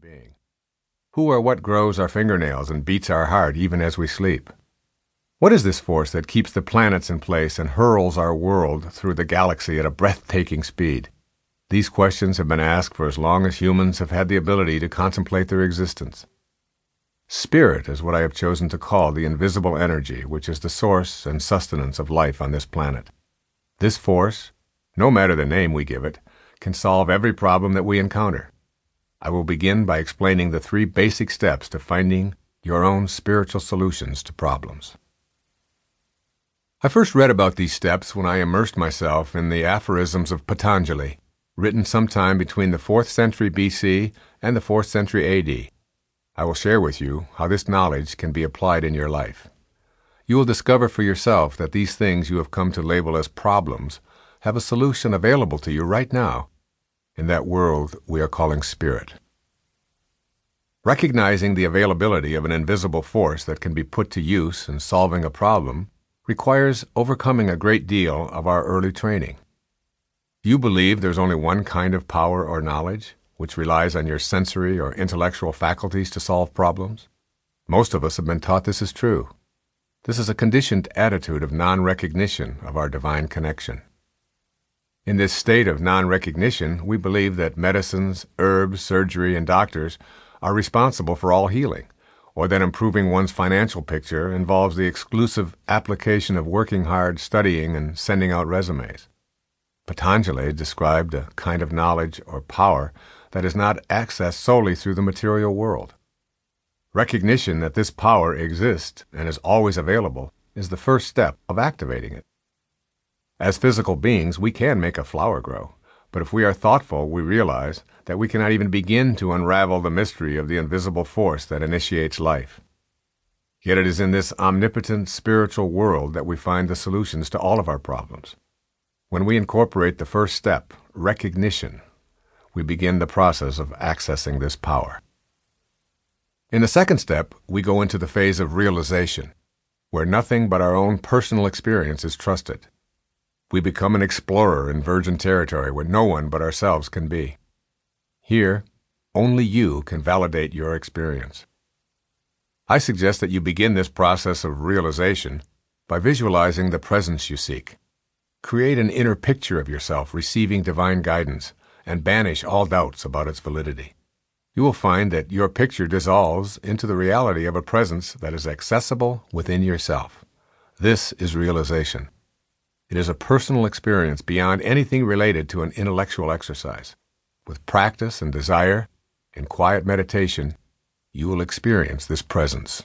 being? Who or what grows our fingernails and beats our heart even as we sleep? What is this force that keeps the planets in place and hurls our world through the galaxy at a breathtaking speed? These questions have been asked for as long as humans have had the ability to contemplate their existence. Spirit is what I have chosen to call the invisible energy which is the source and sustenance of life on this planet. This force, no matter the name we give it, can solve every problem that we encounter. I will begin by explaining the three basic steps to finding your own spiritual solutions to problems. I first read about these steps when I immersed myself in the aphorisms of Patanjali, written sometime between the 4th century BC and the 4th century AD. I will share with you how this knowledge can be applied in your life. You will discover for yourself that these things you have come to label as problems have a solution available to you right now in that world we are calling spirit. Recognizing the availability of an invisible force that can be put to use in solving a problem requires overcoming a great deal of our early training. You believe there's only one kind of power or knowledge, which relies on your sensory or intellectual faculties to solve problems? Most of us have been taught this is true. This is a conditioned attitude of non recognition of our divine connection. In this state of non recognition, we believe that medicines, herbs, surgery, and doctors are responsible for all healing, or that improving one's financial picture involves the exclusive application of working hard, studying, and sending out resumes. Patanjali described a kind of knowledge or power that is not accessed solely through the material world. Recognition that this power exists and is always available is the first step of activating it. As physical beings, we can make a flower grow, but if we are thoughtful, we realize that we cannot even begin to unravel the mystery of the invisible force that initiates life. Yet it is in this omnipotent spiritual world that we find the solutions to all of our problems. When we incorporate the first step, recognition, we begin the process of accessing this power. In the second step, we go into the phase of realization, where nothing but our own personal experience is trusted. We become an explorer in virgin territory where no one but ourselves can be. Here, only you can validate your experience. I suggest that you begin this process of realization by visualizing the presence you seek. Create an inner picture of yourself receiving divine guidance and banish all doubts about its validity. You will find that your picture dissolves into the reality of a presence that is accessible within yourself. This is realization. It is a personal experience beyond anything related to an intellectual exercise. With practice and desire, in quiet meditation, you will experience this presence.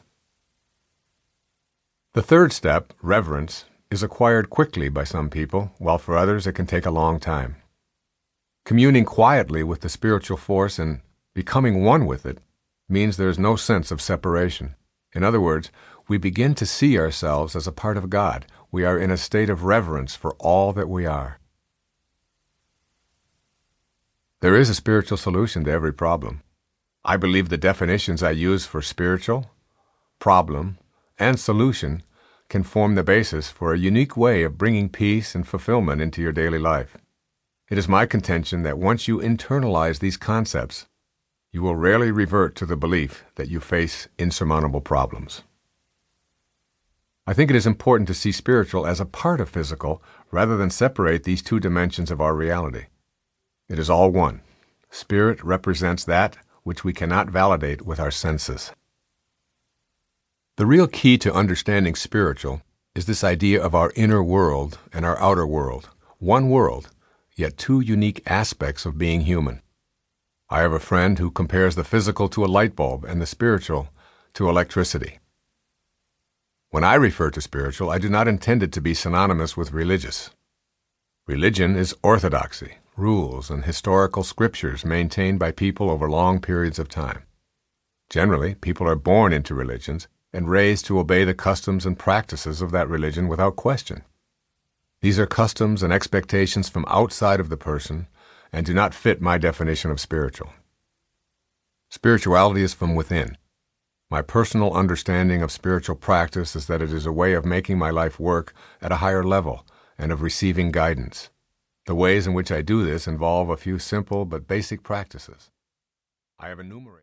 The third step, reverence, is acquired quickly by some people, while for others it can take a long time. Communing quietly with the spiritual force and becoming one with it means there is no sense of separation. In other words, we begin to see ourselves as a part of God. We are in a state of reverence for all that we are. There is a spiritual solution to every problem. I believe the definitions I use for spiritual, problem, and solution can form the basis for a unique way of bringing peace and fulfillment into your daily life. It is my contention that once you internalize these concepts, you will rarely revert to the belief that you face insurmountable problems. I think it is important to see spiritual as a part of physical rather than separate these two dimensions of our reality. It is all one. Spirit represents that which we cannot validate with our senses. The real key to understanding spiritual is this idea of our inner world and our outer world, one world, yet two unique aspects of being human. I have a friend who compares the physical to a light bulb and the spiritual to electricity. When I refer to spiritual, I do not intend it to be synonymous with religious. Religion is orthodoxy, rules, and historical scriptures maintained by people over long periods of time. Generally, people are born into religions and raised to obey the customs and practices of that religion without question. These are customs and expectations from outside of the person and do not fit my definition of spiritual. Spirituality is from within. My personal understanding of spiritual practice is that it is a way of making my life work at a higher level and of receiving guidance. The ways in which I do this involve a few simple but basic practices. I have enumerated